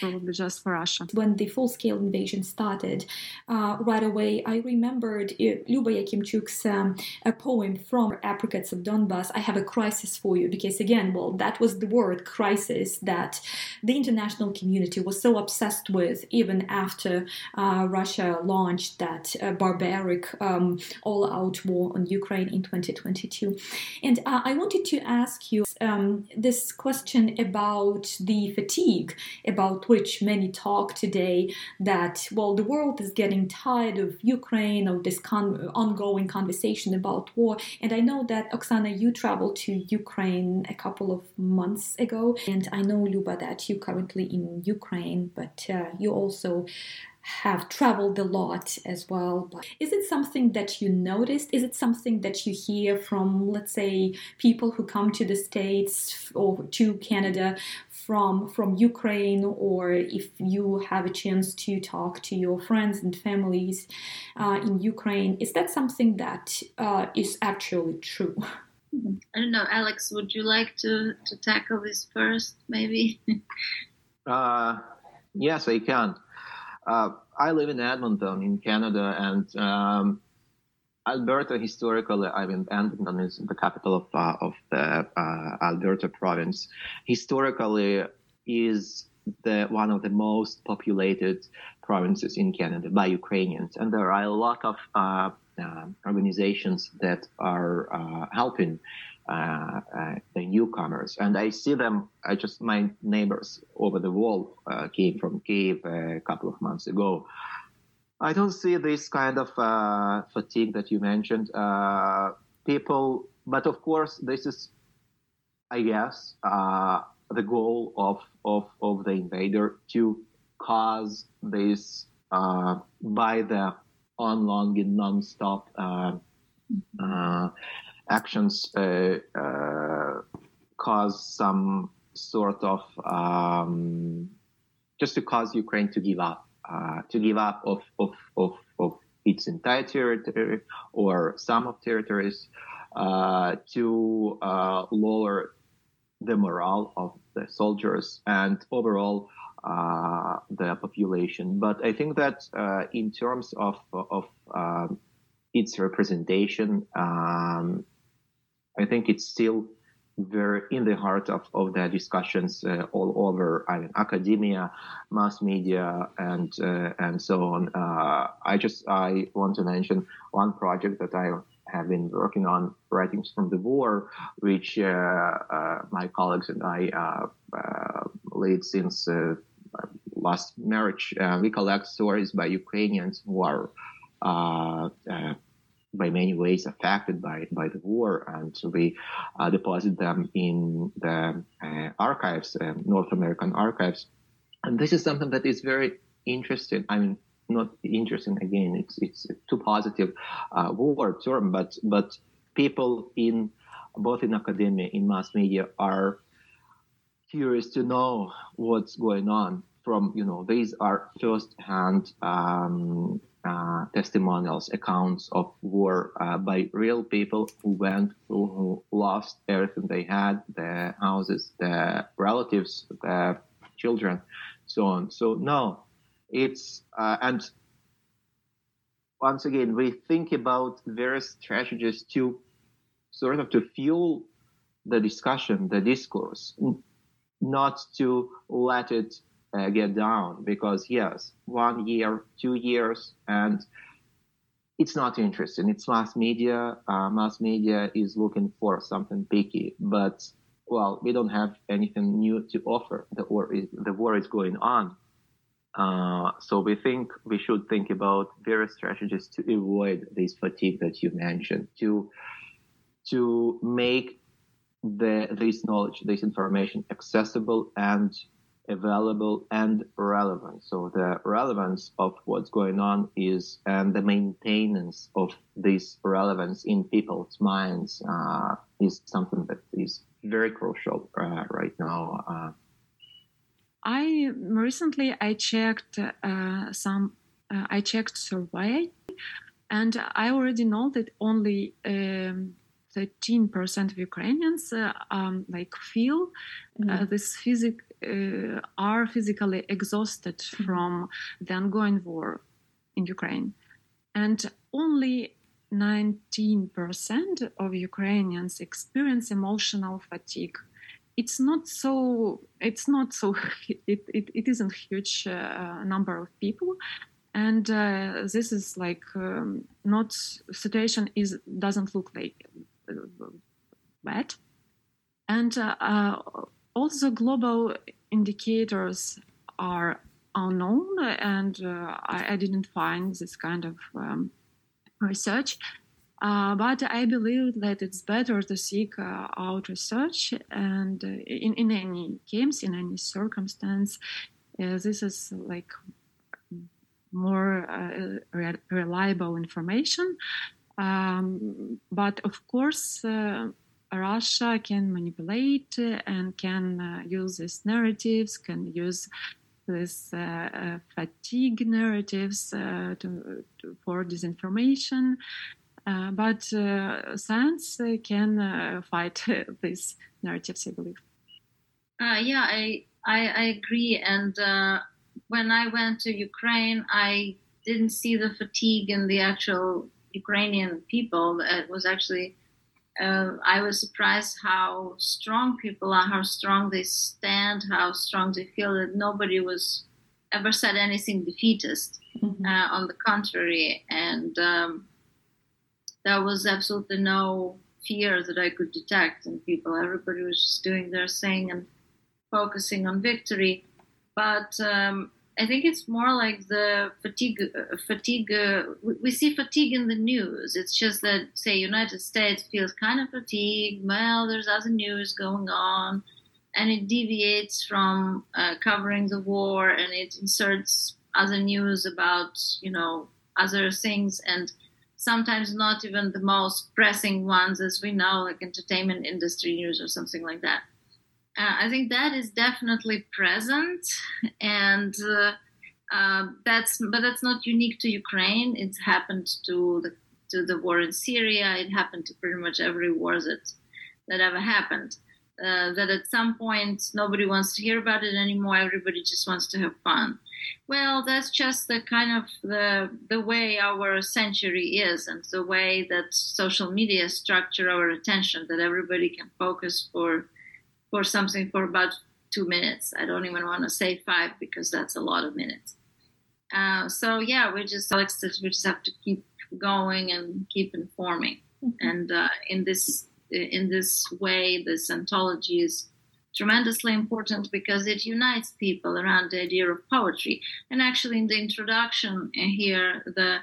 probably just for Russia. When the full scale invasion started, uh, right away I remembered uh, Luba Yakimchuk's um, a poem from Apricots of Donbass I have a crisis for you, because again, well, that was the word crisis that the international community was so obsessed with even after uh, Russia launched that uh, barbaric um, all out war on Ukraine in 2022. And uh, I wanted to ask you um, this question about the fatigue, about about which many talk today that, well, the world is getting tired of Ukraine, of this con- ongoing conversation about war. And I know that, Oksana, you traveled to Ukraine a couple of months ago. And I know, Luba, that you're currently in Ukraine, but uh, you also have traveled a lot as well. But is it something that you noticed? Is it something that you hear from, let's say, people who come to the States or to Canada from from Ukraine, or if you have a chance to talk to your friends and families uh, in Ukraine? Is that something that uh, is actually true? I don't know, Alex. Would you like to to tackle this first, maybe? uh, yes, I can. Uh, I live in Edmonton, in Canada, and um, Alberta historically, I mean, Edmonton is the capital of uh, of the uh, Alberta province. Historically, is the one of the most populated provinces in Canada by Ukrainians, and there are a lot of uh, uh organizations that are uh, helping uh, the newcomers, and I see them. I just my neighbors over the wall came from Kiev a couple of months ago. I don't see this kind of uh, fatigue that you mentioned. Uh, people, but of course, this is, I guess, uh, the goal of, of of the invader to cause this by the on long and non-stop actions uh, uh, cause some sort of um, just to cause Ukraine to give up, uh, to give up of, of, of, of its entire territory or some of territories, uh, to uh, lower the morale of the soldiers and overall uh, the population. But I think that in terms of of um, its representation, um, I think it's still very in the heart of, of the discussions uh, all over I mean, academia, mass media, and uh, and so on. Uh, I just I want to mention one project that I have been working on, writings from the war, which uh, uh, my colleagues and I uh, lead since last March. we collect stories by Ukrainians who are by many ways affected by, by the war, and so we uh, deposit them in the uh, archives, uh, North American archives. And this is something that is very interesting. I mean, not interesting again. It's it's too positive uh, war term, but but people in both in academia, in mass media, are curious to know what's going on. From you know, these are first-hand um, uh, testimonials, accounts of war uh, by real people who went through, who lost everything they had, their houses, their relatives, their children, so on. So no, it's uh, and once again we think about various strategies to sort of to fuel the discussion, the discourse, not to let it uh, get down because yes, one year, two years, and it's not interesting. It's mass media. Uh, mass media is looking for something picky, but well, we don't have anything new to offer. The war is, the war is going on. Uh, so we think we should think about various strategies to avoid this fatigue that you mentioned, to to make the this knowledge, this information accessible and available and relevant. So the relevance of what's going on is, and the maintenance of this relevance in people's minds uh, is something that is very crucial uh, right now. Uh, I recently I checked uh, some. Uh, I checked survey, and I already know that only. Um, 13% of Ukrainians uh, um, like feel uh, mm-hmm. this physic, uh, are physically exhausted mm-hmm. from the ongoing war in Ukraine. And only 19% of Ukrainians experience emotional fatigue. It's not so. It's not so. It, it, it isn't huge uh, number of people, and uh, this is like um, not situation is doesn't look like uh, bad, and uh, uh, also global indicators are unknown, and uh, I, I, didn't find this kind of um, research. Uh, but I believe that it's better to seek uh, out research, and uh, in, in any case, in any circumstance, uh, this is like more uh, re- reliable information. Um, but of course, Russia can manipulate uh, and can uh, use these narratives, can use this uh, uh, fatigue narratives uh, to, to, for disinformation. Uh, but science can fight these narratives, I believe. yeah, I, I, I agree. And when I went to Ukraine, I didn't see the fatigue in the actual Ukrainian people. It was actually uh, I was surprised how strong people are, how strong they stand, how strong they feel that nobody was ever said anything defeatist. Mm-hmm. Uh, on the contrary, and um, there was absolutely no fear that I could detect in people. Everybody was just doing their thing and focusing on victory. But um, I think it's more like the fatigue. Fatigue. We see fatigue in the news. It's just that, say, United States feels kind of fatigued. Well, there's other news going on, and it deviates from uh, covering the war, and it inserts other news about, you know, other things, and sometimes not even the most pressing ones, as we know, like entertainment industry news or something like that uh, I think that is definitely present, and uh, uh, that's but that's not unique to Ukraine. It's happened to the to the war in Syria. It happened to pretty much every war that that ever happened. Uh, that at some point nobody wants to hear about it anymore. Everybody just wants to have fun. Well, that's just the kind of the the way our century is, and the way that social media structure our attention. That everybody can focus for for something for about two minutes. I don't even want to say five because that's a lot of minutes. Uh, so yeah, we just Alex, we just have to keep going and keep informing. Mm-hmm. And uh, in this in this way, this anthology is tremendously important because it unites people around the idea of poetry. And actually, in the introduction here, the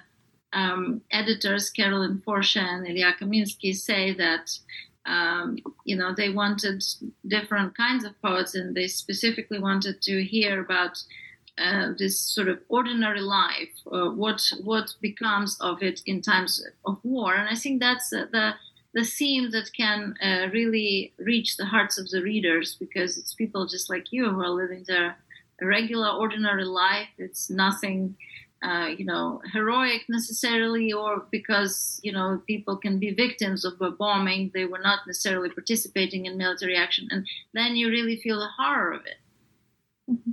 um, editors Carolyn Forché and Ilya Kaminsky say that um, you know, they wanted different kinds of poets, and they specifically wanted to hear about uh, this sort of ordinary life, uh, what what becomes of it in times of war. And I think that's uh, the the theme that can uh, really reach the hearts of the readers because it's people just like you who are living their regular, ordinary life. It's nothing uh, you know, heroic necessarily, or because you know people can be victims of a bombing, they were not necessarily participating in military action, and then you really feel the horror of it. Mm-hmm.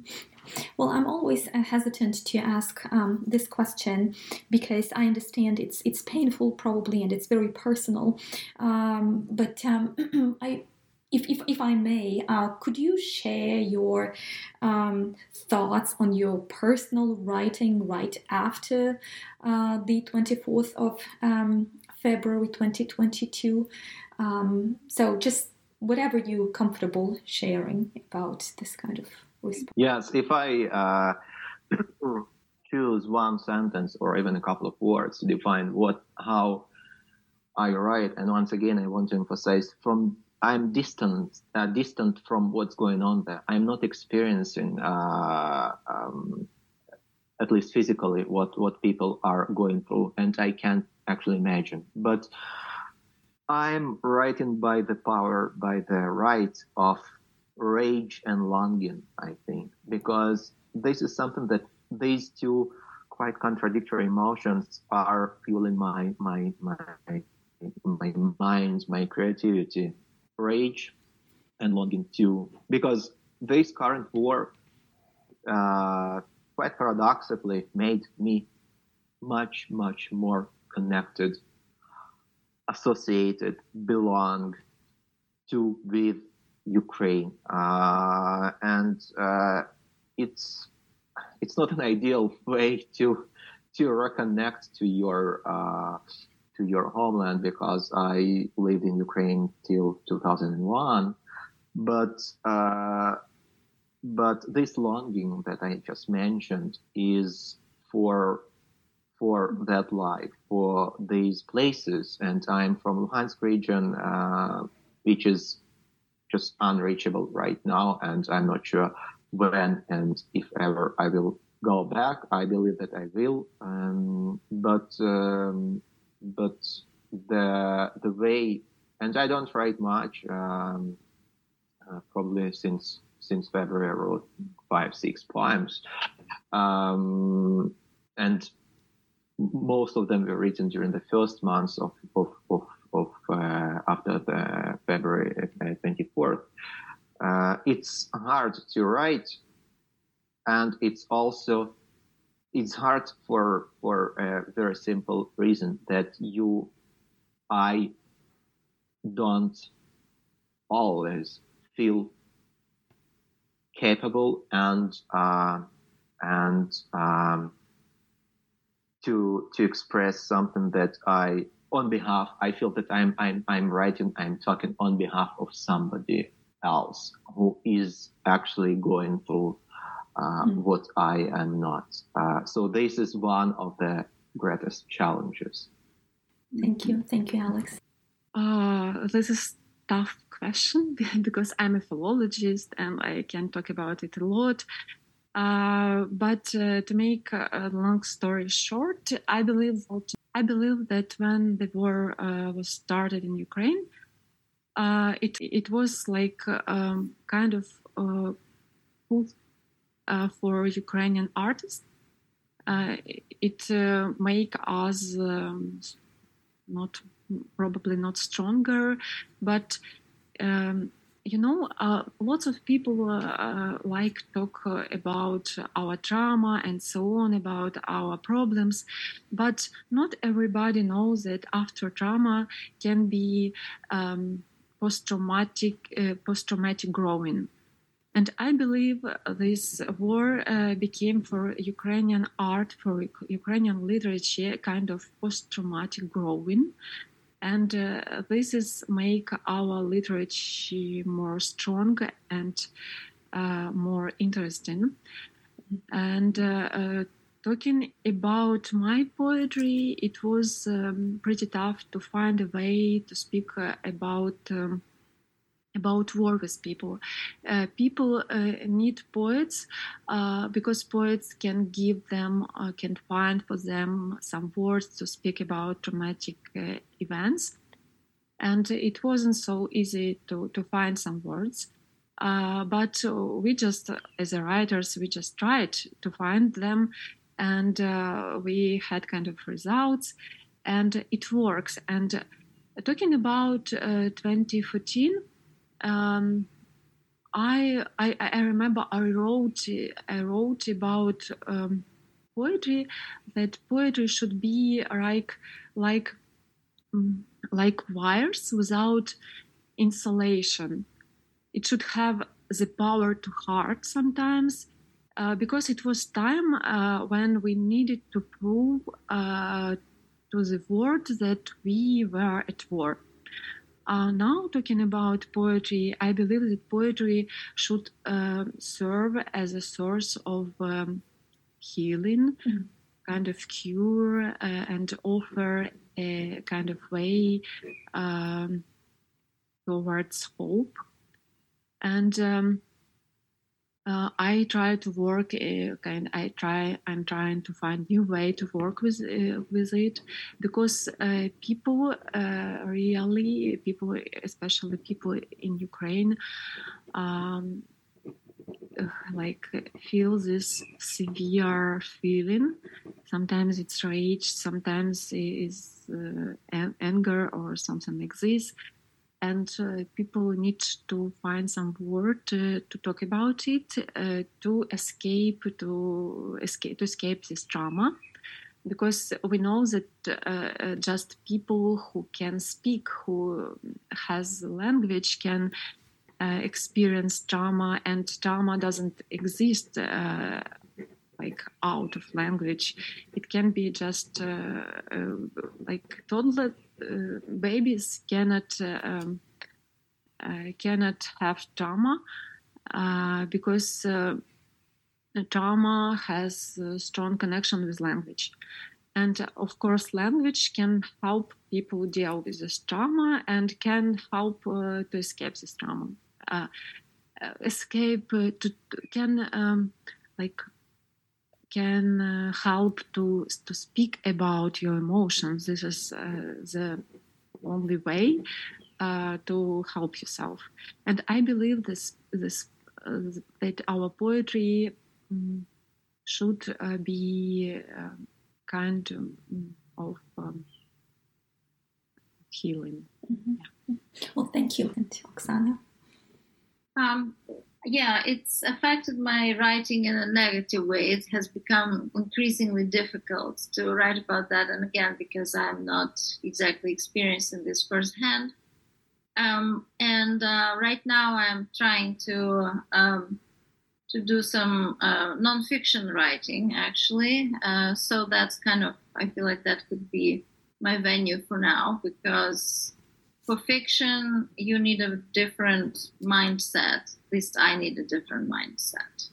Well, I'm always uh, hesitant to ask um, this question because I understand it's it's painful probably and it's very personal. Um, but um, I if, if, if I may, uh, could you share your um, thoughts on your personal writing right after uh, the 24th of um, February 2022? Um, so, just whatever you're comfortable sharing about this kind of response. Yes, if I uh, choose one sentence or even a couple of words to define what, how I write, and once again, I want to emphasize from I'm distant, uh, distant from what's going on there. I'm not experiencing, uh, um, at least physically, what what people are going through, and I can't actually imagine. But I'm writing by the power, by the right of rage and longing. I think because this is something that these two quite contradictory emotions are fueling my my my my mind, my creativity rage and longing too because this current war, uh, quite paradoxically, made me much, much more connected, associated, belong to with Ukraine, uh, and uh, it's it's not an ideal way to to reconnect to your uh, to your homeland because I lived in Ukraine till 2001, but uh, but this longing that I just mentioned is for for that life, for these places, and I'm from Luhansk region, uh, which is just unreachable right now, and I'm not sure when and if ever I will go back. I believe that I will, um, but um, but the the way, and I don't write much. Um, uh, probably since since February, I wrote five six poems, um, and most of them were written during the first months of of, of, of uh, after the February uh, twenty fourth. Uh, it's hard to write, and it's also it's hard for for a very simple reason that you I don't always feel capable and uh, and um, to to express something that I on behalf I feel that I'm I'm I'm writing I'm talking on behalf of somebody else who is actually going through uh, mm. what I am not. Uh, so this is one of the greatest challenges. Thank you, thank you, Alex. Uh, this is tough question because I'm a philologist and I can talk about it a lot. Uh, but uh, to make a long story short, I believe that I believe that when the war uh, was started in Ukraine, uh, it it was like um, kind of uh, for Ukrainian artists. Uh, it uh, make us um, not probably not stronger, but um, you know, uh, lots of people uh, like talk uh, about our trauma and so on, about our problems, but not everybody knows that after trauma can be um, post-traumatic, post-traumatic growing. And I believe this war uh, became for Ukrainian art, for Ukrainian literature, kind of post-traumatic growing. And uh, this is make our literature more strong and uh, more interesting. And uh, uh, talking about my poetry, it was um, pretty tough to find a way to speak uh, about um, about war with people. Uh, people uh, need poets uh, because poets can give them, uh, can find for them some words to speak about traumatic uh, events. And it wasn't so easy to, to find some words. Uh, but we just, as writers, we just tried to find them and we had kind of results and it works. And talking about 2014, um, I, I, I remember I wrote I wrote about um, poetry that poetry should be like like mm, like wires without insulation. It should have the power to hurt sometimes uh, because it was time uh, when we needed to prove uh, to the world that we were at war. Uh, now, talking about poetry, I believe that poetry should uh, serve as a source of um, healing, mm-hmm. kind of cure, uh, and offer a kind of way um, towards hope. And um, uh, I try to work uh, kind. I try. I'm trying to find new way to work with uh, with it because uh, people uh, really people, especially people in Ukraine, um, uh, like feel this severe feeling. Sometimes it's rage. Sometimes it's anger or something like this and uh, people need to find some word to talk about it uh, to escape to escape to escape this trauma. Because we know that uh, just people who can speak who has language can uh, experience trauma and trauma doesn't exist uh, like out of language. It can be just uh, like toddler uh, babies cannot uh, um, uh, cannot have trauma because trauma has a strong connection with language. And of course, language can help people deal with this trauma and can help uh, to escape this trauma. Uh, escape uh, to, can um, like can uh, help to to speak about your emotions. This is uh, the only way uh, to help yourself. And I believe this this uh, that our poetry um, should uh, be um, kind of um, healing. Mm-hmm. Yeah. Well, thank you, Oksana. Um, yeah, it's affected my writing in a negative way. It has become increasingly difficult to write about that, and again, because I'm not exactly experiencing this firsthand. Um, and uh, right now, I'm trying to um, to do some uh, nonfiction writing, actually. Uh, so that's kind of I feel like that could be my venue for now because for fiction, you need a different mindset. At least I need a different mindset.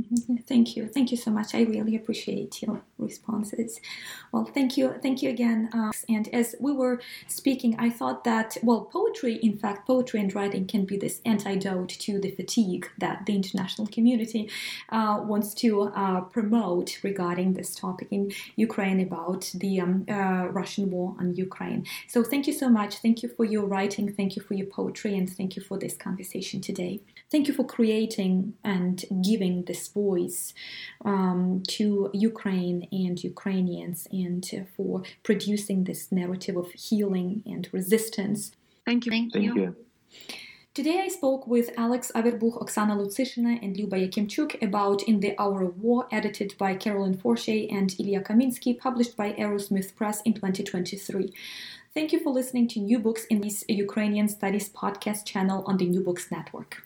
Mm-hmm. Thank you. Thank you so much. I really appreciate your responses. Well, thank you. Thank you again. Uh, and as we were speaking, I thought that, well, poetry, in fact, poetry and writing can be this antidote to the fatigue that the international community uh, wants to uh, promote regarding this topic in Ukraine about the um, uh, Russian war on Ukraine. So thank you so much. Thank you for your writing. Thank you for your poetry. And thank you for this conversation today. Thank you for creating and giving this voice um, to Ukraine and Ukrainians and for producing this narrative of healing and resistance. Thank you. Thank you. Thank you. Today I spoke with Alex Averbuch, Oksana Lutsyshyna, and Lyuba Yakimchuk about In the Hour of War, edited by Carolyn Forché and Ilya Kaminsky, published by Arrowsmith Press in 2023. Thank you for listening to New Books in this Ukrainian Studies podcast channel on the New Books Network.